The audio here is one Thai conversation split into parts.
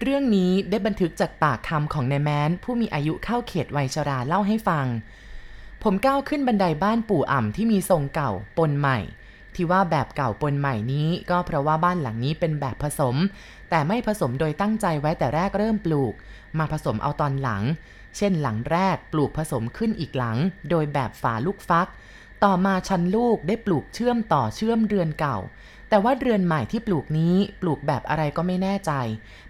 เรื่องนี้ได้บันทึกจากปากคำของนายแมนผู้มีอายุเข้าเขตวัยชราเล่าให้ฟัง ผมก้าวขึ้นบันไดบ้านปู่อ่ำที่มีทรงเก่าปนใหม่ ที่ว่าแบบเก่าปนใหม่นี้ก็เพราะว่าบ้านหลังนี้เป็นแบบผสม แต่ไม่ผสมโดยตั้งใจไว้แต่แรกเริ่มปลูก มาผสมเอาตอนหลัง เช่นหลังแรกปลูกผสมขึ้นอีกหลัง โดยแบบฝาลูกฟัก ต่อมาชั้นลูกได้ปลูกเชื่อมต่อเชื่อมเรือนเก่า แต่ว่าเรือนใหม่ที่ปลูกนี้ปลูกแบบอะไรก็ไม่แน่ใจ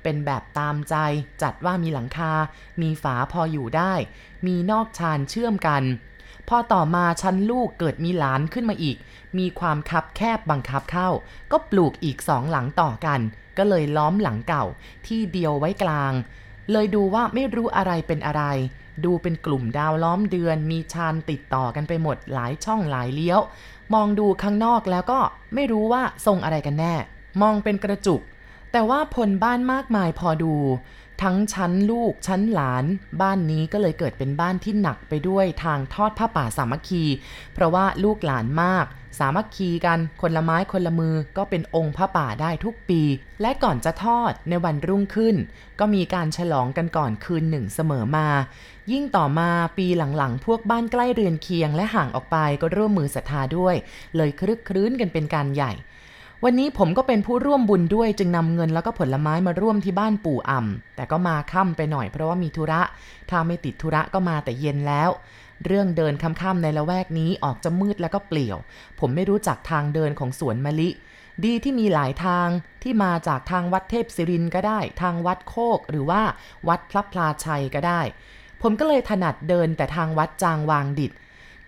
เป็นแบบตามใจ จัดว่ามีหลังคา มีฝาพออยู่ได้ มีนอกชานเชื่อมกัน พอต่อมาชั้นลูกเกิดมีหลานขึ้นมาอีก มีความคับแคบบังคับเข้า ก็ปลูกอีกสองหลังต่อกัน ก็เลยล้อมหลังเก่าที่เดียวไว้กลาง เลยดูว่าไม่รู้อะไรเป็นอะไรดูเป็นกลุ่มดาวล้อมเดือนมีชานติดต่อกันไปหมดหลายช่องหลายเลี้ยว มองดูข้างนอกแล้วก็ไม่รู้ว่าทรงอะไรกันแน่ มองเป็นกระจุก แต่ว่าพลบ้านมากมายพอดู ทั้งชั้นลูกชั้นหลาน บ้านนี้ก็เลยเกิดเป็นบ้านที่หนักไปด้วยทางทอดผ้าป่าสามัคคี เพราะว่าลูกหลานมาก สามัคคีกันคนละไม้คนละมือก็เป็นองค์ผ้าป่าได้ทุกปี และก่อนจะทอดในวันรุ่งขึ้น ก็มีการฉลองกันก่อนคืนหนึ่งเสมอมา ยิ่งต่อมาปีหลังๆ พวกบ้านใกล้เรือนเคียงและห่างออกไปก็ร่วมมือศรัทธาด้วย เลยครึกครื้นกันเป็นการใหญ่วันนี้ผมก็เป็นผู้ร่วมบุญด้วยจึงนำเงินแล้วก็ผลไม้มาร่วมที่บ้านปู่อ่ำแต่ก็มาค่ำไปหน่อยเพราะว่ามีธุระ ถ้าไม่ติดธุระก็มาแต่เย็นแล้ว เรื่องเดินค่ำๆในละแวกนี้ออกจะมืดแล้วก็เปลี่ยว ผมไม่รู้จักทางเดินของสวนมะลิ ดีที่มีหลายทางที่มาจากทางวัดเทพศิรินก็ได้ ทางวัดโคกหรือว่าวัดพระพลาชัยก็ได้ ผมก็เลยถนัดเดินแต่ทางวัดจางวางดิด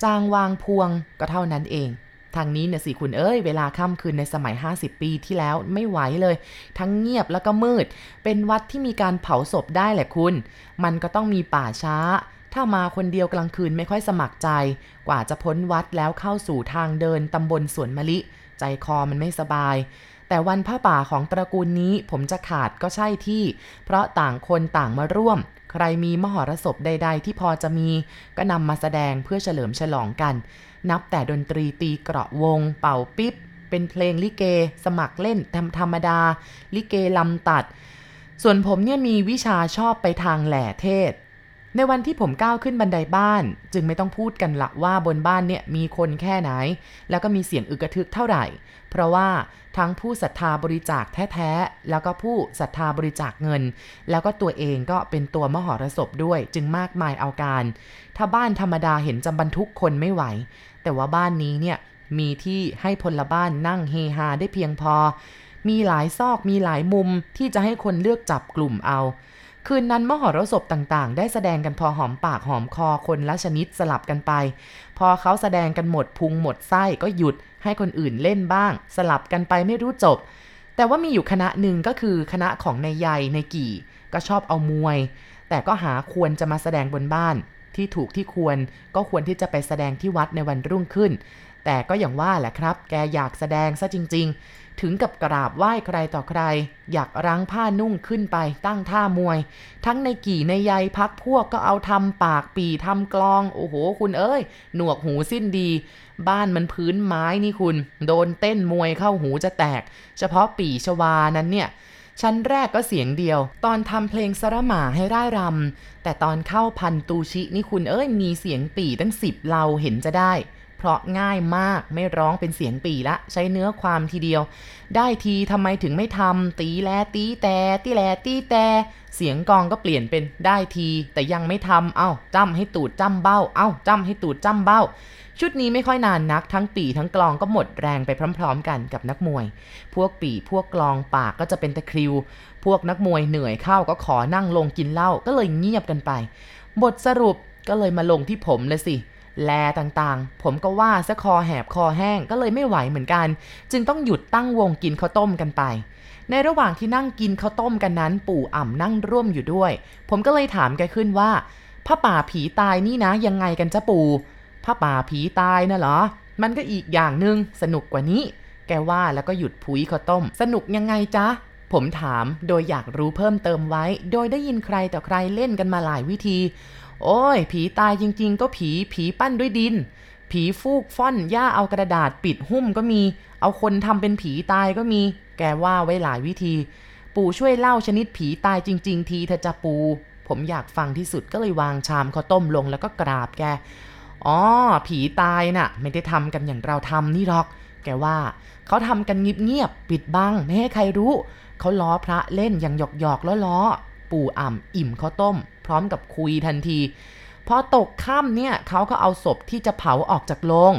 จางวางพวงก็เท่านั้นเองทางนี้เนี่ยสิคุณเอ้ยเวลาค่ำคืนในสมัย 50 ปีที่แล้วไม่ไหวเลย ทั้งเงียบแล้วก็มืด เป็นวัดที่มีการเผาศพได้แหละคุณ มันก็ต้องมีป่าช้า ถ้ามาคนเดียวกลางคืนไม่ค่อยสมัครใจ กว่าจะพ้นวัดแล้วเข้าสู่ทางเดินตำบลสวนมะลิ ใจคอมันไม่สบาย แต่วันผ้าป่าของตระกูลนี้ผมจะขาดก็ใช่ที่ เพราะต่างคนต่างมาร่วม ใครมีมหรสพใด ๆ ที่พอจะมี ก็นำมาแสดงเพื่อเฉลิมฉลองกัน นับแต่ดนตรีตีเกราะวง เป่าปิ๊บเป็นเพลงลิเก สมัครเล่นทำธรรมดา ลิเกลำตัดส่วนผมเนี่ยมีวิชาชอบไปทางแหล่เทศ ในวันที่ผมก้าวขึ้นบันไดบ้าน จึงไม่ต้องพูดกันละว่าบนบ้านเนี่ยมีคนแค่ไหน แล้วก็มีเสียงอึกระทึกเท่าไหร่ เพราะว่าทั้งผู้ศรัทธาบริจาคแท้ๆ แล้วก็ผู้ศรัทธาบริจาคเงิน แล้วก็ตัวเองก็เป็นตัวมหรสพด้วย จึงมากมายเอาการ ถ้าบ้านธรรมดาเห็นจะบรรทุกคนไม่ไหว แต่ว่าบ้านนี้เนี่ยมีที่ให้พลบ้านนั่งเฮฮาได้เพียงพอ มีหลายซอกมีหลายมุมที่จะให้คนเลือกจับกลุ่มเอา คืนนั้นมหรสพต่างๆ ได้แสดงกันพอหอมปากหอมคอคนละชนิดสลับกันไป พอเขาแสดงกันหมดพุงหมดไส้ก็หยุดให้คนอื่นเล่นบ้าง สลับกันไปไม่รู้จบ แต่ว่ามีอยู่คณะหนึ่งก็คือคณะของนายใยในายกี่ ก็ชอบเอามวย แต่ก็หาควรจะมาแสดงบนบ้านที่ถูกที่ควรก็ควรที่จะไปแสดงที่วัดในวันรุ่งขึ้น แต่ก็อย่างว่าแหละครับ แกอยากแสดงซะจริง ๆ ถึงกับกราบไหว้ใครต่อใคร อยากรั้งผ้านุ่งขึ้นไปตั้งท่ามวย ทั้งในกี่ในใยพักพวกก็เอาทำปากปีทำกลอง โอ้โห คุณเอ้ย หนวกหูสิ้นดี บ้านมันพื้นไม้นี่คุณ โดนเต้นมวยเข้าหูจะแตก เฉพาะปีชวานั้นเนี่ยชั้นแรกก็เสียงเดียว ตอนทำเพลงสระหมาให้ร่ายรำแต่ตอนเข้าพันตูชินี่คุณเอ้ยมีเสียงปีตั้งสิบเราเห็นจะได้ ราะง่ายมากไม่ร้องเป็นเสียงปีละใช้เนื้อความทีเดียว ได้ทีทำไมถึงไม่ทำตีแลตีแต่ตีแลตีแต่เสียงกองก็เปลี่ยนเป็นได้ทีแต่ยังไม่ทำเอ้าจ้ำให้ตูดจ้ำเบ้า เอ้าจ้ำให้ตูดจ้ำเบ้า ชุดนี้ไม่ค่อยนานนัก ทั้งปีทั้งกลองก็หมดแรงไปพร้อม ๆ กันกับนักมวย พวกปีพวกกลองปากก็จะเป็นตะคริว พวกนักมวยเหนื่อยเข้าก็ขอนั่งลงกินเหล้าก็เลยเงียบกันไป บทสรุปก็เลยมาลงที่ผมเลยสิ แลต่างๆ ผมก็ว่าซะคอแหบคอแห้งก็เลยไม่ไหวเหมือนกัน จึงต้องหยุดตั้งวงกินข้าวต้มกันไป ในระหว่างที่นั่งกินข้าวต้มกันนั้น ปู่อ่ำนั่งร่วมอยู่ด้วย ผมก็เลยถามแกขึ้นว่าผ้าป่าผีตายนี่นะยังไงกันจ้าปู่ผ้าป่าผีตายนะเหรอ มันก็อีกอย่างหนึ่งสนุกกว่านี้ แกว่าแล้วก็หยุดผุยข้าวต้ม สนุกยังไงจ๊ะผมถามโดยอยากรู้เพิ่มเติมไว้ โดยได้ยินใครต่อใครเล่นกันมาหลายวิธี โอ้ย ผีตายจริง ๆ ก็ผีผีปั้นด้วยดิน ผีฟูกฟ่อนหญ้าเอากระดาษปิดหุ้มก็มี เอาคนทำเป็นผีตายก็มี แกว่าไว้หลายวิธี ปู่ช่วยเล่าชนิดผีตายจริง ๆ ทีเธอจะปู ผมอยากฟังที่สุดก็เลยวางชามข้าวต้มลงแล้วก็กราบแกอ๋อผีตายน่ะ ไม่ได้ทำกันอย่างเราทำนี่หรอก แกว่าเขาทำกันเงียบๆปิดบังไม่ให้ใครรู้เขาล้อพระเล่นอย่างหยอกๆล้อๆปู่อ่ำอิ่มข้าวต้ม พร้อมกับคุยทันทีพอตกค่ำเนี่ยเขาก็เอาศพที่จะเผาออกจากโลง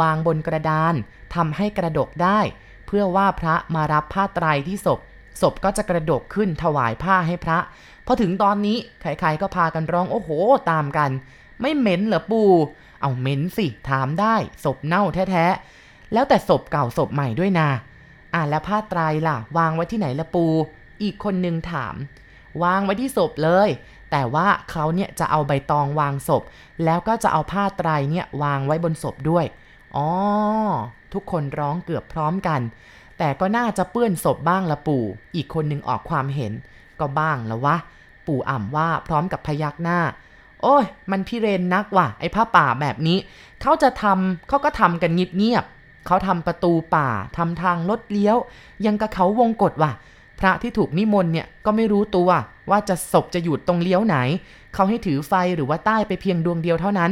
วางบนกระดานทำให้กระดกได้ เพื่อว่าพระมารับผ้าไตรที่ศพ ศพก็จะกระดกขึ้นถวายผ้าให้พระพอถึงตอนนี้ใครๆก็พากันร้องโอ้โห ตามกัน ไม่เหม็นเหรอปูเอาเหม็นสิถามได้ ศพเน่าแท้ๆแล้วแต่ศพเก่าศพใหม่ด้วยนะอ่าแล้วผ้าไตรล่ะ วางไว้ที่ไหนละปู อีกคนนึงถาม วางไว้ที่ศพเลย แต่ว่าเขาเนี่ยจะเอาใบตองวางศพ แล้วก็จะเอาผ้าไตรเนี่ยวางไว้บนศพด้วย อ๋อ ทุกคนร้องเกือบพร้อมกัน แต่ก็น่าจะเปื้อนศพบ้างละปู่ อีกคนหนึ่งออกความเห็น ก็บ้างล้ววะ ปู่อ่ำว่าพร้อมกับพยักหน้า โอ้ย มันพิเรนนักว่ะ ไอ้ผ้าป่าแบบนี้ เขาจะทำเขาก็ทำกันเงียบๆเขาทำประตูป่าทำทางลดเลี้ยว ยังกระเขาวงกฏว่ะ พระที่ถูกนิมนต์เนี่ยก็ไม่รู้ตัวว่าจะศพจะหยุดตรงเลี้ยวไหน เขาให้ถือไฟหรือว่าใต้ไปเพียงดวงเดียวเท่านั้น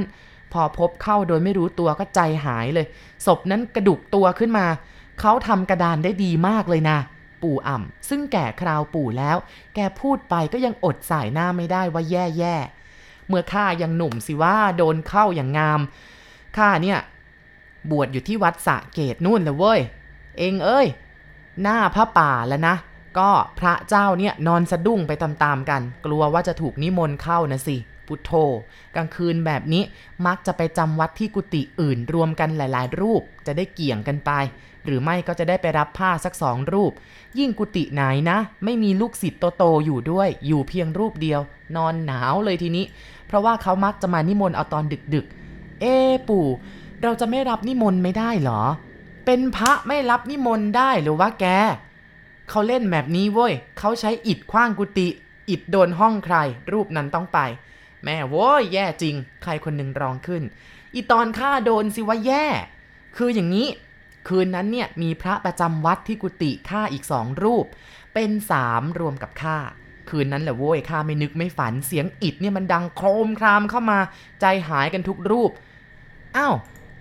พอพบเข้าโดยไม่รู้ตัวก็ใจหายเลย ศพนั้นกระดุกตัวขึ้นมา เขาทำกระดานได้ดีมากเลยนะ ปู่อ่ำซึ่งแก่คราวปู่แล้ว แกพูดไปก็ยังอดสายหน้าไม่ได้ว่าแย่แย่เมื่อข้ายังหนุ่มสิว่าโดนเข้าอย่างงามข้าเนี่ยบวชอยู่ที่วัดสะเกตนู่นเลยเว้ย เองเอ้ย หน้าพระป่าแล้วนะ ก็พระเจ้าเนี่ยนอนสะดุ้งไปตามๆกัน กลัวว่าจะถูกนิมนต์เข้านะสิพุทโธ กลางคืนแบบนี้มักจะไปจำวัดที่กุฏิอื่นรวมกันหลาย ๆ รูปจะได้เกี่ยงกันไป หรือไม่ก็จะได้ไปรับผ้าสักสองรูป ยิ่งกุฏิไหนนะ ไม่มีลูกศิษย์โตๆอยู่ด้วย อยู่เพียงรูปเดียว นอนหนาวเลยทีนี้ เพราะว่าเขามักจะมานิมนต์เอาตอนดึกๆ เอ๊ปู่ เราจะไม่รับนิมนต์ไม่ได้เหรอ เป็นพระไม่รับนิมนต์ได้หรือว่าแก เขาเล่นแบบนี้เว้ยเขาใช้อิดคว้างกุฏิอิดโดนห้องใคร รูปนั้นต้องไป แม่โว้ยแย่จริง ใครคนหนึ่งร้องขึ้น อีตอนข้าโดนสิว่าแย่ คืออย่างนี้ คืนนั้นเนี่ยมีพระประจำวัดที่กุฏิข้าอีกสองรูป เป็นสามรวมกับข้าคืนนั้นแหละโว้ยข้าไม่นึกไม่ฝันเสียงอิดเนี่ยมันดังโครมครามเข้ามาใจหายกันทุกรูปอ้าว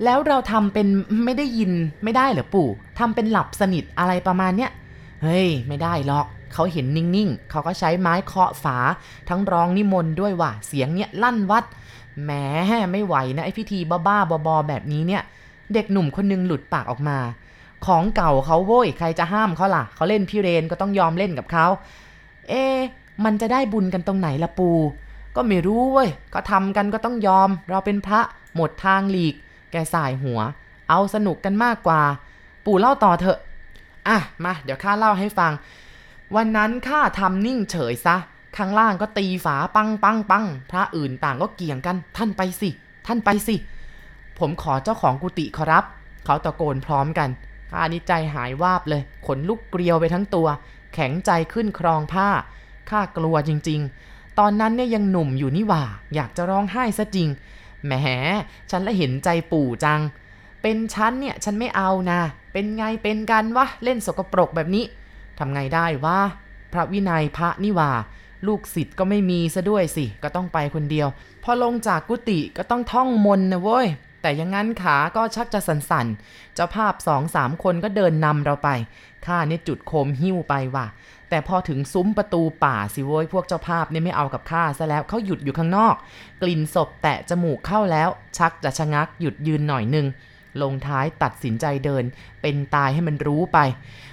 แล้วเราทำเป็นไม่ได้ยินไม่ได้เหรอปู่ทำเป็นหลับสนิทอะไรประมาณเนี้ย เฮ้ย ไม่ได้หรอก เขาเห็นนิ่งๆ เขาก็ใช้ไม้เคาะฝา ทั้งร้องนิมนต์ด้วยว่ะ เสียงเนี้ยลั่นวัด แหมไม่ไหวนะไอพิธีบ้าๆบอๆแบบนี้เนี่ย เด็กหนุ่มคนนึงหลุดปากออกมา ของเก่าเขาโว้ย ใครจะห้ามเขาล่ะ เขาเล่นพิเรนก็ต้องยอมเล่นกับเขา เอมันจะได้บุญกันตรงไหนละปู ก็ไม่รู้เว้ย ก็ทำกันก็ต้องยอม เราเป็นพระหมดทางหลีก แกสายหัว เอาสนุกกันมากกว่า ปู่เล่าต่อเถอะ อะมาเดี๋ยวข้าเล่าให้ฟัง วันนั้นข้าทำนิ่งเฉยซะ ข้างล่างก็ตีฝาปังปังปังพระอื่นต่างก็เกี่ยงกัน ท่านไปสิ ท่านไปสิ ผมขอเจ้าของกุฏิขอรับ เขาตะโกนพร้อมกันข้านี่ใจหายวาบเลย ขนลุกเกลียวไปทั้งตัว แข็งใจขึ้นครองผ้า ข้ากลัวจริง ๆ ตอนนั้นเนี่ยยังหนุ่มอยู่นี่ว่า อยากจะร้องไห้ซะจริง แหม ฉันละเห็นใจปู่จัง เป็นฉันเนี่ยฉันไม่เอานะ เป็นไงเป็นกันวะเล่นสกปรกแบบนี้ทำไงได้วะพระวินัยพระนิว่าลูกศิษย์ก็ไม่มีซะด้วยสิ ก็ต้องไปคนเดียว พอลงจากกุฏิก็ต้องท่องมนนะเว้ย แต่ยังงั้นขาก็ชักจะสันๆ เจ้าภาพสองสามคนก็เดินนำเราไป ข้าเนี่ยจุดโคมหิ้วไปว่ะ แต่พอถึงซุ้มประตูป่าสิโว้ย พวกเจ้าภาพเนี่ยไม่เอากับข้าซะแล้วเขาหยุดอยู่ข้างนอก กลิ่นศพแตะจมูกเข้าแล้ว ชักจะชะงักหยุดยืนหน่อยนึง ลงท้ายตัดสินใจเดิน เป็นตายให้มันรู้ไป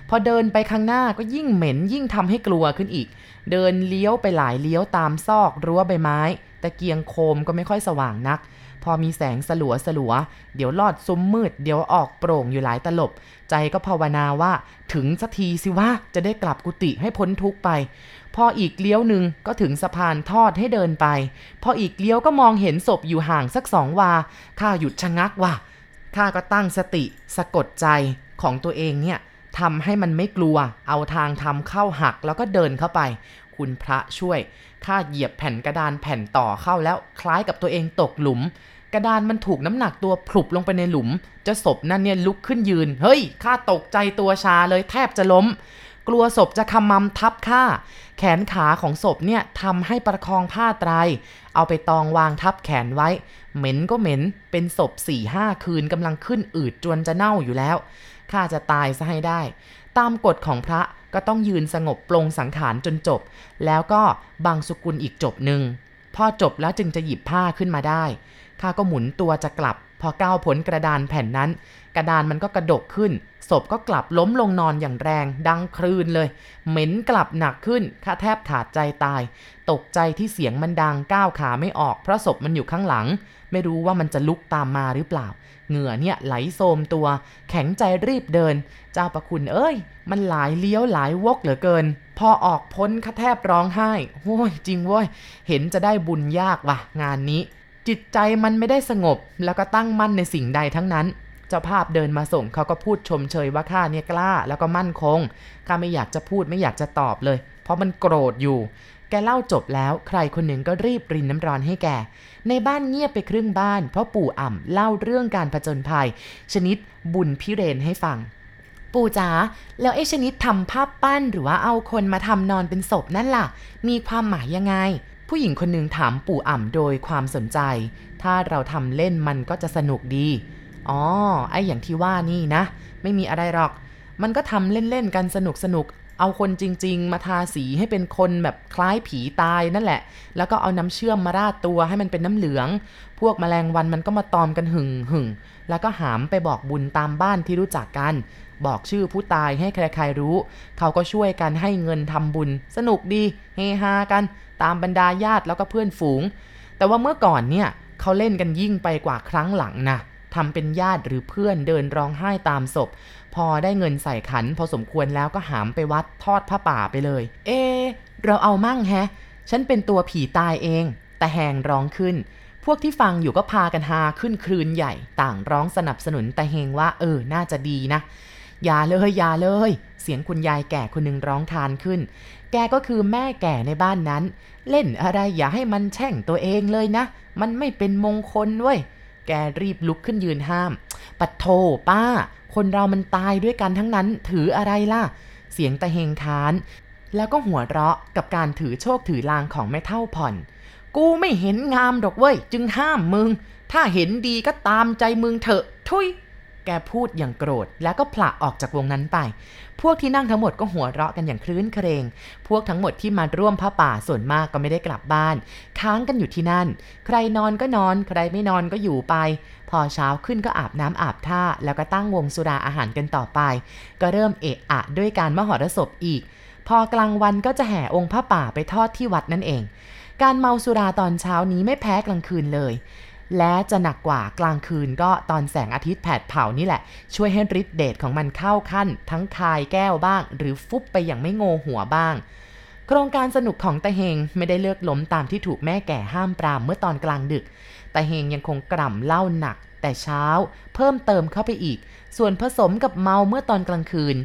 พอเดินไปข้างหน้าก็ยิ่งเหม็นยิ่งทำให้กลัวขึ้นอีก เดินเลี้ยวไปหลายเลี้ยวตามซอกรั้วใบไม้ ตะเกียงโคมก็ไม่ค่อยสว่างนัก พอมีแสงสลัวสลัว เดี๋ยวลอดซุ้มมืด เดี๋ยวออกโปร่งอยู่หลายตลบ ใจก็ภาวนาว่าถึงสักทีสิว่าจะได้กลับกุฏิให้พ้นทุกไปพออีกเลี้ยวหนึ่งก็ถึงสะพานทอดให้เดินไป พออีกเลี้ยวก็มองเห็นศพอยู่ห่างสักสองวา ข้าหยุดชะงักว่า ข้าก็ตั้งสติสะกดใจของตัวเองเนี่ยทำให้มันไม่กลัว เอาทางทำเข้าหักแล้วก็เดินเข้าไป คุณพระช่วย ข้าเหยียบแผ่นกระดานแผ่นต่อเข้าแล้วคล้ายกับตัวเองตกหลุม กระดานมันถูกน้ำหนักตัวผลุบลงไปในหลุม จะศพนั่นเนี่ยลุกขึ้นยืน เฮ้ย ข้าตกใจตัวชาเลยแทบจะล้ม กลัวศพจะขมำทับข้าแขนขาของศพเนี่ยทำให้ประคองผ้าไตร เอาไปตองวางทับแขนไว้ เหม็นก็เหม็น เป็นศพสี่ห้าคืนกำลังขึ้นอืดจวนจะเน่าอยู่แล้วข้าจะตายซะให้ได้ ตามกฎของพระก็ต้องยืนสงบปลงสังขารจนจบ แล้วก็บางสุกุลอีกจบหนึ่งพอจบแล้วจึงจะหยิบผ้าขึ้นมาได้ข้าก็หมุนตัวจะกลับ พอก้าวผลกระดานแผ่นนั้น กระดานมันก็กระดกขึ้น ศพก็กลับล้มลงนอนอย่างแรง ดังคลืนเลย เหม็นกลับหนักขึ้นข้าแทบขาดใจตาย ตกใจที่เสียงมันดังก้าวขาไม่ออกเพราะศพมันอยู่ข้างหลัง ไม่รู้ว่ามันจะลุกตามมาหรือเปล่า เหงื่อเนี่ยไหลโซมตัว แข็งใจรีบเดิน เจ้าประคุณเอ้ย มันหลายเลี้ยวหลายวกเหลือเกิน พอออกพ้นข้าแทบร้องไห้โว้ยจริงโว้ยเห็นจะได้บุญยากว่ะ งานนี้ จิตใจมันไม่ได้สงบ แล้วก็ตั้งมั่นในสิ่งใดทั้งนั้น เจ้าภาพเดินมาส่งเขาก็พูดชมเชยว่าข้าเนี่ยกล้า แล้วก็มั่นคงข้าไม่อยากจะพูดไม่อยากจะตอบเลย เพราะมันโกรธอยู่ แกเล่าจบแล้ว ใครคนหนึ่งก็รีบรินน้ำร้อนให้แก ในบ้านเงียบไปครึ่งบ้าน เพราะปู่อ่ำเล่าเรื่องการผจญภัย ชนิดบุญพิเรนให้ฟังปู่จ๋าแล้วไอ้ชนิดทำภาพปั้นหรือว่าเอาคนมาทำนอนเป็นศพนั่นล่ะ มีความหมายยังไง ผู้หญิงคนหนึ่งถามปู่อ่ำโดยความสนใจ ถ้าเราทำเล่นมันก็จะสนุกดี อ๋อ ไออย่างที่ว่านี่นะ ไม่มีอะไรหรอก มันก็ทำเล่นๆกันสนุกสนุก เอาคนจริง ๆ มาทาสีให้เป็นคนแบบคล้ายผีตายนั่นแหละ แล้วก็เอาน้ำเชื่อมมาราดตัวให้มันเป็นน้ำเหลือง พวกมแมลงวันมันก็มาตอมกันหึงหึงแล้วก็หามไปบอกบุญตามบ้านที่รู้จักกัน บอกชื่อผู้ตายให้ใครๆรู้ เขาก็ช่วยกันให้เงินทำบุญ สนุกดี เฮฮากัน ตามบรรดาญาติแล้วก็เพื่อนฝูง แต่ว่าเมื่อก่อนเนี่ยเขาเล่นกันยิ่งไปกว่าครั้งหลังนะทำเป็นญาติหรือเพื่อนเดินร้องไห้ตามศพ พอได้เงินใส่ขัน พอสมควรแล้วก็หามไปวัดทอดผ้าป่าไปเลย เอ เราเอามั่งแฮะ ฉันเป็นตัวผีตายเอง แต่แหงร้องขึ้น พวกที่ฟังอยู่ก็พากันฮาขึ้นคลืนใหญ่ ต่างร้องสนับสนุนแต่เฮงว่าเออ น่าจะดีนะ อย่าเลยอย่าเลย เสียงคุณยายแก่คนหนึ่งร้องทานขึ้น แกก็คือแม่แก่ในบ้านนั้น เล่นอะไรอย่าให้มันแช่งตัวเองเลยนะ มันไม่เป็นมงคลเว้ย แกรีบลุกขึ้นยืนห้าม ปัดโทป้า คนเรามันตายด้วยกันทั้งนั้น ถืออะไรล่ะ เสียงตะเฮงค้าน แล้วก็หัวเราะกับการถือโชคถือลางของแม่เท่าผ่อน กูไม่เห็นงามดอกเว้ย จึงห้ามมึง ถ้าเห็นดีก็ตามใจมึงเถอะ ทุย แกพูดอย่างโกรธ แล้วก็ผละออกจากวงนั้นไป พวกที่นั่งทั้งหมดก็หัวเราะกันอย่างคลื้นเครง พวกทั้งหมดที่มาร่วมผ้าป่าส่วนมากก็ไม่ได้กลับบ้าน ค้างกันอยู่ที่นั่น ใครนอนก็นอน ใครไม่นอนก็อยู่ไป พอเช้าขึ้นก็อาบน้ำอาบท่า แล้วก็ตั้งวงสุราอาหารกันต่อไป ก็เริ่มเอะอะด้วยการมหรสพอีก พอกลางวันก็จะแห่องค์ผ้าป่าไปทอดที่วัดนั่นเอง การเมาสุราตอนเช้านี้ไม่แพ้กลางคืนเลย และจะหนักกว่ากลางคืนก็ตอนแสงอาทิตย์แผดเผานี่แหละ ช่วยให้ฤทธิ์เดชของมันเข้าขั้น ทั้งคายแก้วบ้าง หรือฟุบไปอย่างไม่โงหัวบ้าง โครงการสนุกของตาเฮงไม่ได้เลือกล้มตามที่ถูกแม่แก่ห้ามปรามเมื่อตอนกลางดึกตาเฮงยังคงกล่ำเหล้าหนัก แต่เช้า เพิ่มเติมเข้าไปอีก ส่วนผสมกับเมาเมื่อตอนกลางคืน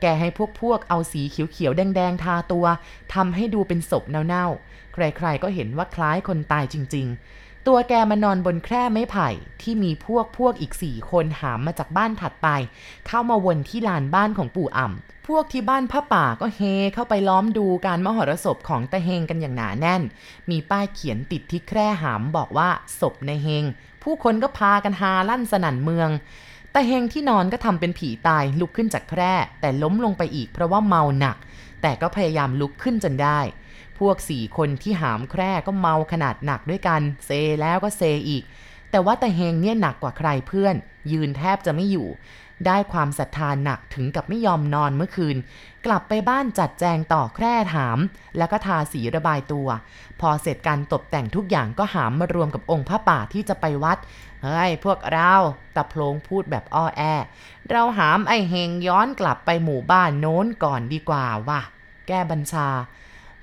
แกให้พวกพวกเอาสีเขียวๆแดงๆทาตัวทำให้ดูเป็นศพเน่าๆใครๆก็เห็นว่าคล้ายคนตายจริง ๆ ตัวแกมานอนบนแคร่ไม้ไผ่ที่มีพวกพวกอีกสี่คนหามมาจากบ้านถัดไป เข้ามาวนที่ลานบ้านของปู่อ่ำพวกที่บ้านพระป่าก็เฮเข้าไปล้อมดูการมหรสพของตาเฮงกันอย่างหนาแน่น มีป้ายเขียนติดที่แคร่หามบอกว่าศพในเฮง ผู้คนก็พากันฮาลั่นสนั่นเมืองตาเฮงที่นอนก็ทำเป็นผีตายลุกขึ้นจากแคร่แต่ล้มลงไปอีกเพราะว่าเมาหนัก แต่ก็พยายามลุกขึ้นจนได้ พวกสี่คนที่หามแคร่ก็เมาขนาดหนักด้วยกัน เซแล้วก็เซอีก แต่ว่าแต่เฮงเนี่ยหนักกว่าใครเพื่อน ยืนแทบจะไม่อยู่ ได้ความศรัทธาหนักถึงกับไม่ยอมนอนเมื่อคืน กลับไปบ้านจัดแจงต่อแคร่ถาม แล้วก็ทาสีระบายตัว พอเสร็จการตกแต่งทุกอย่างก็หามมารวมกับองค์พระป่าที่จะไปวัด เฮ้ยพวกเราตะโพลงพูดแบบอ้อแอ เราหามไอเฮงย้อนกลับไปหมู่บ้านโน้นก่อนดีกว่าว่ะ แก้บัญชา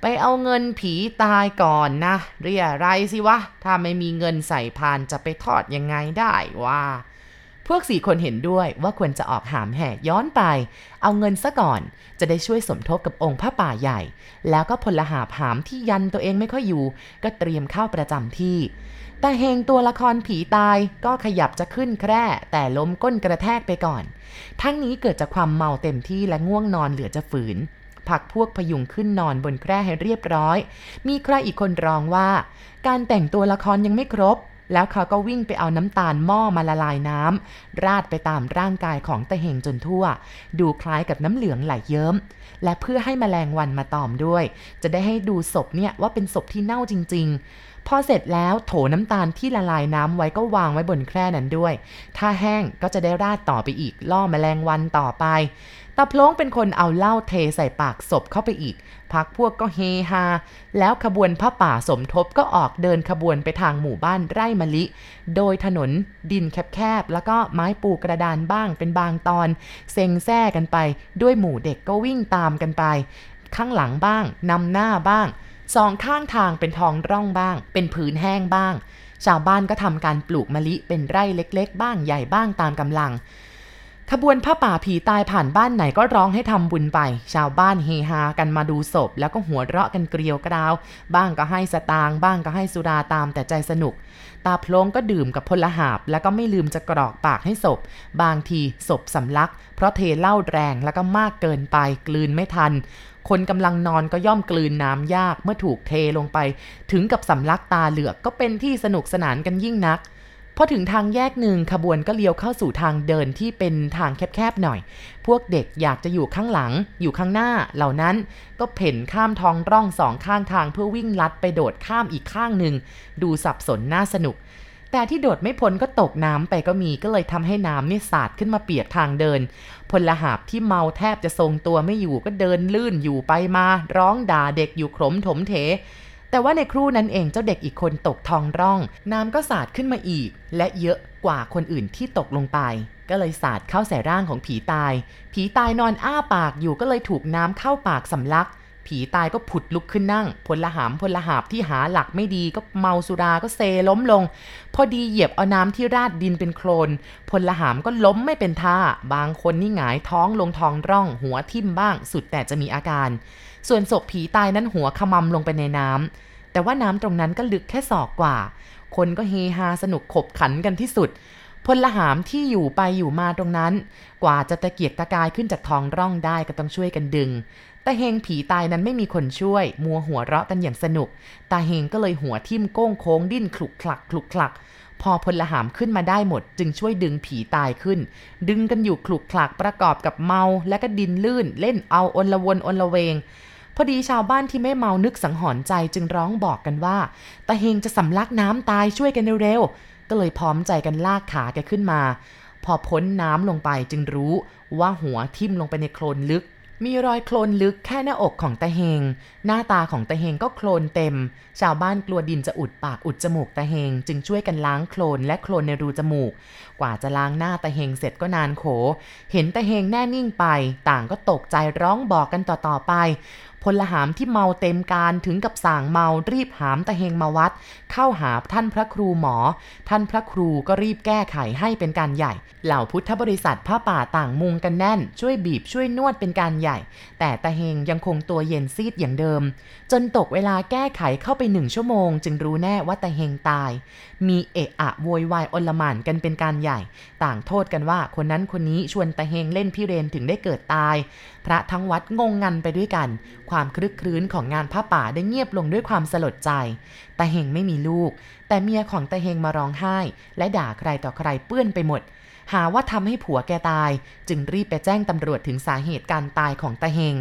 ไปเอาเงินผีตายก่อนนะ เรียไรสิวะ ถ้าไม่มีเงินใส่พานจะไปทอดยังไงได้ว่า พวกสี่คนเห็นด้วยว่าควรจะออกหามแห่ย้อนไป เอาเงินซะก่อน จะได้ช่วยสมทบกับองค์พระป่าใหญ่ แล้วก็พลหาผามที่ยันตัวเองไม่ค่อยอยู่ ก็เตรียมเข้าประจำที่แต่เฮงตัวละครผีตายก็ขยับจะขึ้นแคร่ แต่ล้มก้นกระแทกไปก่อน ทั้งนี้เกิดจากความเมาเต็มที่และง่วงนอนเหลือจะฝืน ผักพวกพยุงขึ้นนอนบนแคร่ให้เรียบร้อย มีใครอีกคนร้องว่า การแต่งตัวละครยังไม่ครบ แล้วเขาก็วิ่งไปเอาน้ำตาลหม้อมาละลายน้ำราดไปตามร่างกายของตะเฮงจนทั่ว ดูคล้ายกับน้ำเหลืองไหลเยิ้ม และเพื่อให้มแมลงวันมาตอมด้วย จะได้ให้ดูศพเนี่ยว่าเป็นศพที่เน่าจริง ๆ พอเสร็จแล้วโถน้ำตาลที่ละลายน้ำไว้ก็วางไว้บนแคร่นั้นด้วย ถ้าแห้งก็จะได้ราดต่อไปอีก ล่อแมลงวันต่อไปตาพลงเป็นคนเอาเหล้าเทใส่ปากศพเข้าไปอีก พักพวกก็เฮฮา แล้วขบวนผ้าป่าสมทบก็ออกเดินขบวนไปทางหมู่บ้านไร่มะลิ โดยถนนดินแคบๆ แล้วก็ไม้ปูกระดานบ้างเป็นบางตอน เซ็งแซ่กันไป ด้วยหมู่เด็กก็วิ่งตามกันไป ข้างหลังบ้างนำหน้าบ้าง สองข้างทางเป็นทองร่องบ้าง เป็นผืนแห้งบ้าง ชาวบ้านก็ทำการปลูกมะลิเป็นไร่เล็ก ๆ บ้างใหญ่บ้างตามกำลัง ขบวนผ้าป่าผีตายผ่านบ้านไหนก็ร้องให้ทำบุญไป ชาวบ้านเฮฮากันมาดูศพ แล้วก็หัวเราะกันเกลียวกราว บ้างก็ให้สตางค์บ้างก็ให้สุราตามแต่ใจสนุก ตาโพลงก็ดื่มกับพลหาบ แล้วก็ไม่ลืมจะกรอกปากให้ศพ บางทีศพสำลัก เพราะเทเหล้าแรงแล้วก็มากเกินไปกลืนไม่ทัน คนกำลังนอนก็ย่อมกลืนน้ำยากเมื่อถูกเทลงไป ถึงกับสำลักตาเหลือกก็เป็นที่สนุกสนานกันยิ่งนัก พอถึงทางแยกหนึ่งขบวนก็เลี้ยวเข้าสู่ทางเดินที่เป็นทางแคบๆหน่อย พวกเด็กอยากจะอยู่ข้างหลัง อยู่ข้างหน้าเหล่านั้นก็เพ่นข้ามท้องร่องสองข้างทางเพื่อวิ่งลัดไปโดดข้ามอีกข้างหนึ่งดูสับสนน่าสนุก แต่ที่โดดไม่พ้นก็ตกน้ำไปก็มีก็เลยทำให้น้ำนี่สาดขึ้นมาเปียกทางเดิน พลหาบที่เมาแทบจะทรงตัวไม่อยู่ก็เดินลื่นอยู่ไปมา ร้องด่าเด็กอยู่ขมถมเถ แต่ว่าในครู่นั้นเองเจ้าเด็กอีกคนตกทองร่อง น้ำก็สาดขึ้นมาอีก และเยอะกว่าคนอื่นที่ตกลงไป ก็เลยสาดเข้าใส่ร่างของผีตาย ผีตายนอนอ้าปากอยู่ก็เลยถูกน้ำเข้าปากสำลัก ผีตายก็ผุดลุกขึ้นนั่ง พลหามพลหาบที่หาหลักไม่ดีก็เมาสุราก็เซล้มลง พอดีเหยียบเอาน้ำที่ราดดินเป็นโคลน พลหามก็ล้มไม่เป็นท่า บางคนนี่หงายท้องลงท้องร่อง หัวทิ่มบ้าง สุดแต่จะมีอาการ ส่วนศพผีตายนั้นหัวขมำลงไปในน้ำ แต่ว่าน้ำตรงนั้นก็ลึกแค่ศอกกว่า คนก็เฮฮาสนุกขบขันกันที่สุด พลหามที่อยู่ไปอยู่มาตรงนั้น กว่าจะตะเกียกตะกายขึ้นจากท้องร่องได้ก็ต้องช่วยกันดึง ตาเฮงผีตายนั้นไม่มีคนช่วย มัวหัวเราะกันอย่างสนุก ตาเฮงก็เลยหัวทิ่มโก้งโค้งดิ้นคลุกคลักคลุกคลักพอพลหามขึ้นมาได้หมด จึงช่วยดึงผีตายขึ้น ดึงกันอยู่คลุกคลักประกอบกับเมา และก็ดินลื่น เล่นเอาอนละวนอนละเวง พอดีชาวบ้านที่ไม่เมานึกสังหรณ์ใจจึงร้องบอกกันว่าตาเฮงจะสำลักน้ำตายช่วยกันเร็วๆ ก็เลยพร้อมใจกันลากขาแกขึ้นมา พอพ้นน้ำลงไปจึงรู้ว่าหัวทิ่มลงไปในโคลนลึก มีรอยโคลนลึกแค่หน้าอกของตะเฮง หน้าตาของตะเฮงก็โคลนเต็ม ชาวบ้านกลัวดินจะอุดปากอุดจมูกตะเฮง จึงช่วยกันล้างโคลนและโคลนในรูจมูก กว่าจะล้างหน้าตะเฮงเสร็จก็นานโข เห็นตะเฮงแน่นิ่งไป ต่างก็ตกใจร้องบอกกันต่อๆไป พลหามที่เมาเต็มการถึงกับสั่งเมารีบหามตะเฮงมาวัด เข้าหาท่านพระครูหมอ ท่านพระครูก็รีบแก้ไขให้เป็นการใหญ่ เหล่าพุทธบริษัทผ้าป่าต่างมุงกันแน่น ช่วยบีบช่วยนวดเป็นการใหญ่ แต่ตะเฮงยังคงตัวเย็นซีดอย่างเดิม จนตกเวลาแก้ไขเข้าไปหนึ่งชั่วโมง จึงรู้แน่ว่าตะเฮงตายมีเอะอะโวยวายอลหม่านกันเป็นการใหญ่ ต่างโทษกันว่าคนนั้นคนนี้ชวนตะเฮงเล่นพิเรนถึงได้เกิดตาย พระทั้งวัดงงงันไปด้วยกัน ความคลึกครื้นของงานผ้าป่าได้เงียบลงด้วยความสลดใจตาเฮงไม่มีลูก แต่เมียของตาเฮงมาร้องไห้ และด่าใครต่อใครเปื้อนไปหมด หาว่าทำให้ผัวแกตาย จึงรีบไปแจ้งตำรวจถึงสาเหตุการตายของตาเฮง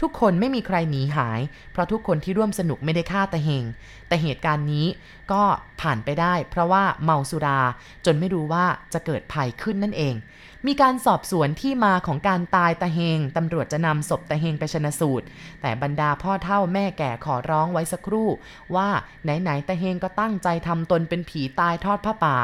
ทุกคนไม่มีใครหนีหาย เพราะทุกคนที่ร่วมสนุกไม่ได้ฆ่าตาเฮงแต่เหตุการณ์นี้ก็ผ่านไปได้ เพราะว่าเมาสุราจนไม่รู้ว่าจะเกิดภัยขึ้นนั่นเอง มีการสอบสวนที่มาของการตายตะเฮงตำรวจจะนำศพตะเฮงไปชนะสูตร แต่บรรดาพ่อเท่าแม่แก่ขอร้องไว้สักครู่ ว่าไหนๆตะเฮงก็ตั้งใจทำตนเป็นผีตายทอดผ้าป่า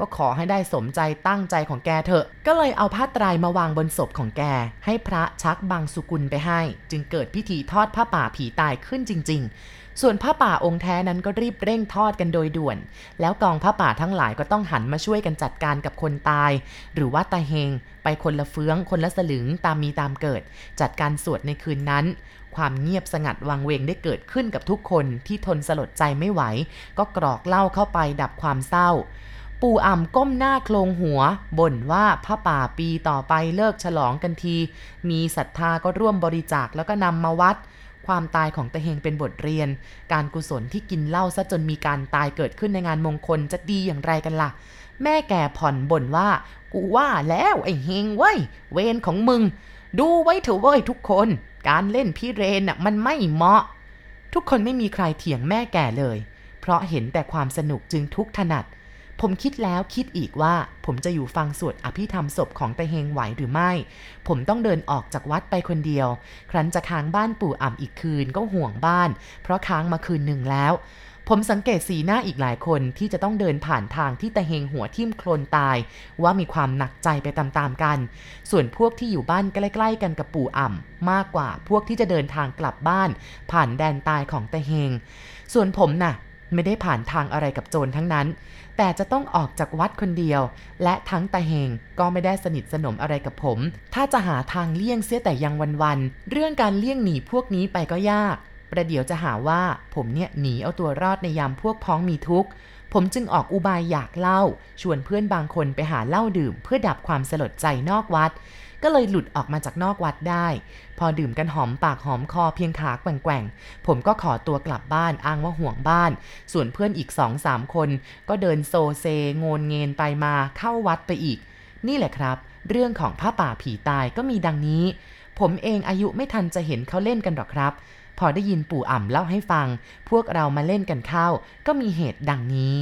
ก็ขอให้ได้สมใจตั้งใจของแกเถอะ ก็เลยเอาผ้าไตรมาวางบนศพของแก ให้พระชักบางสุกุลไปให้ จึงเกิดพิธีทอดผ้าป่าผีตายขึ้นจริง ๆ ส่วนผ้าป่าองค์แท้นั้นก็รีบเร่งทอดกันโดยด่วน แล้วกองผ้าป่าทั้งหลายก็ต้องหันมาช่วยกันจัดการกับคนตาย หรือว่าตาเฮง ไปคนละเฟื้อง คนละสลึงตามมีตามเกิด จัดการสวดในคืนนั้น ความเงียบสงัดวังเวงได้เกิดขึ้นกับทุกคนที่ทนสลดใจไม่ไหว ก็กรอกเหล้าเข้าไปดับความเศร้า ปู่อ่ำก้มหน้าโคลงหัว บ่นว่าพระป่าปีต่อไปเลิกฉลองกันที มีศรัทธาก็ร่วมบริจาคแล้วก็นำมาวัด ความตายของตะเฮงเป็นบทเรียน การกุศลที่กินเหล้าซะจนมีการตายเกิดขึ้นในงานมงคลจะดีอย่างไรกันล่ะ แม่แก่ผ่อนบ่นว่า กูว่าแล้วไอ้เฮงเว้ย เวรของมึง ดูไว้เถอะเว้ยทุกคน การเล่นพี่เรนน่ะมันไม่เหมาะ ทุกคนไม่มีใครเถียงแม่แก่เลย เพราะเห็นแต่ความสนุกจึงทุกถนัด ผมคิดแล้วคิดอีกว่า ผมจะอยู่ฟังสวดอภิธรรมศพของตะเฮงไหวหรือไม่ ผมต้องเดินออกจากวัดไปคนเดียว ครั้นจะค้างบ้านปู่อ่ำอีกคืนก็ห่วงบ้าน เพราะค้างมาคืนหนึ่งแล้ว ผมสังเกตสีหน้าอีกหลายคนที่จะต้องเดินผ่านทางที่ตะเฮงหัวทิ่มโคลนตาย ว่ามีความหนักใจไปตามๆกัน ส่วนพวกที่อยู่บ้านใกล้ๆกันกับปู่อ่ำมากกว่าพวกที่จะเดินทางกลับบ้าน ผ่านแดนตายของตะเฮง ส่วนผมน่ะไม่ได้ผ่านทางอะไรกับโจรทั้งนั้นแต่จะต้องออกจากวัดคนเดียว และทั้งตาเฮงก็ไม่ได้สนิทสนมอะไรกับผม ถ้าจะหาทางเลี่ยงเสียแต่ยังวันๆ เรื่องการเลี่ยงหนีพวกนี้ไปก็ยาก ประเดี๋ยวจะหาว่าผมเนี่ยหนีเอาตัวรอดในยามพวกพ้องมีทุกข์ ผมจึงออกอุบายอยากเล่า ชวนเพื่อนบางคนไปหาเหล้าดื่ม เพื่อดับความสลดใจนอกวัด ก็เลยหลุดออกมาจากนอกวัดได้ พอดื่มกันหอมปากหอมคอเพียงขาแกว่งๆ ผมก็ขอตัวกลับบ้านอ้างว่าห่วงบ้าน ส่วนเพื่อนอีกสองสามคน ก็เดินโซเซงนเงนไปมาเข้าวัดไปอีก นี่แหละครับ เรื่องของผ้าป่าผีตายก็มีดังนี้ ผมเองอายุไม่ทันจะเห็นเขาเล่นกันหรอกครับ พอได้ยินปู่อ่ำเล่าให้ฟัง พวกเรามาเล่นกันเข้า ก็มีเหตุดังนี้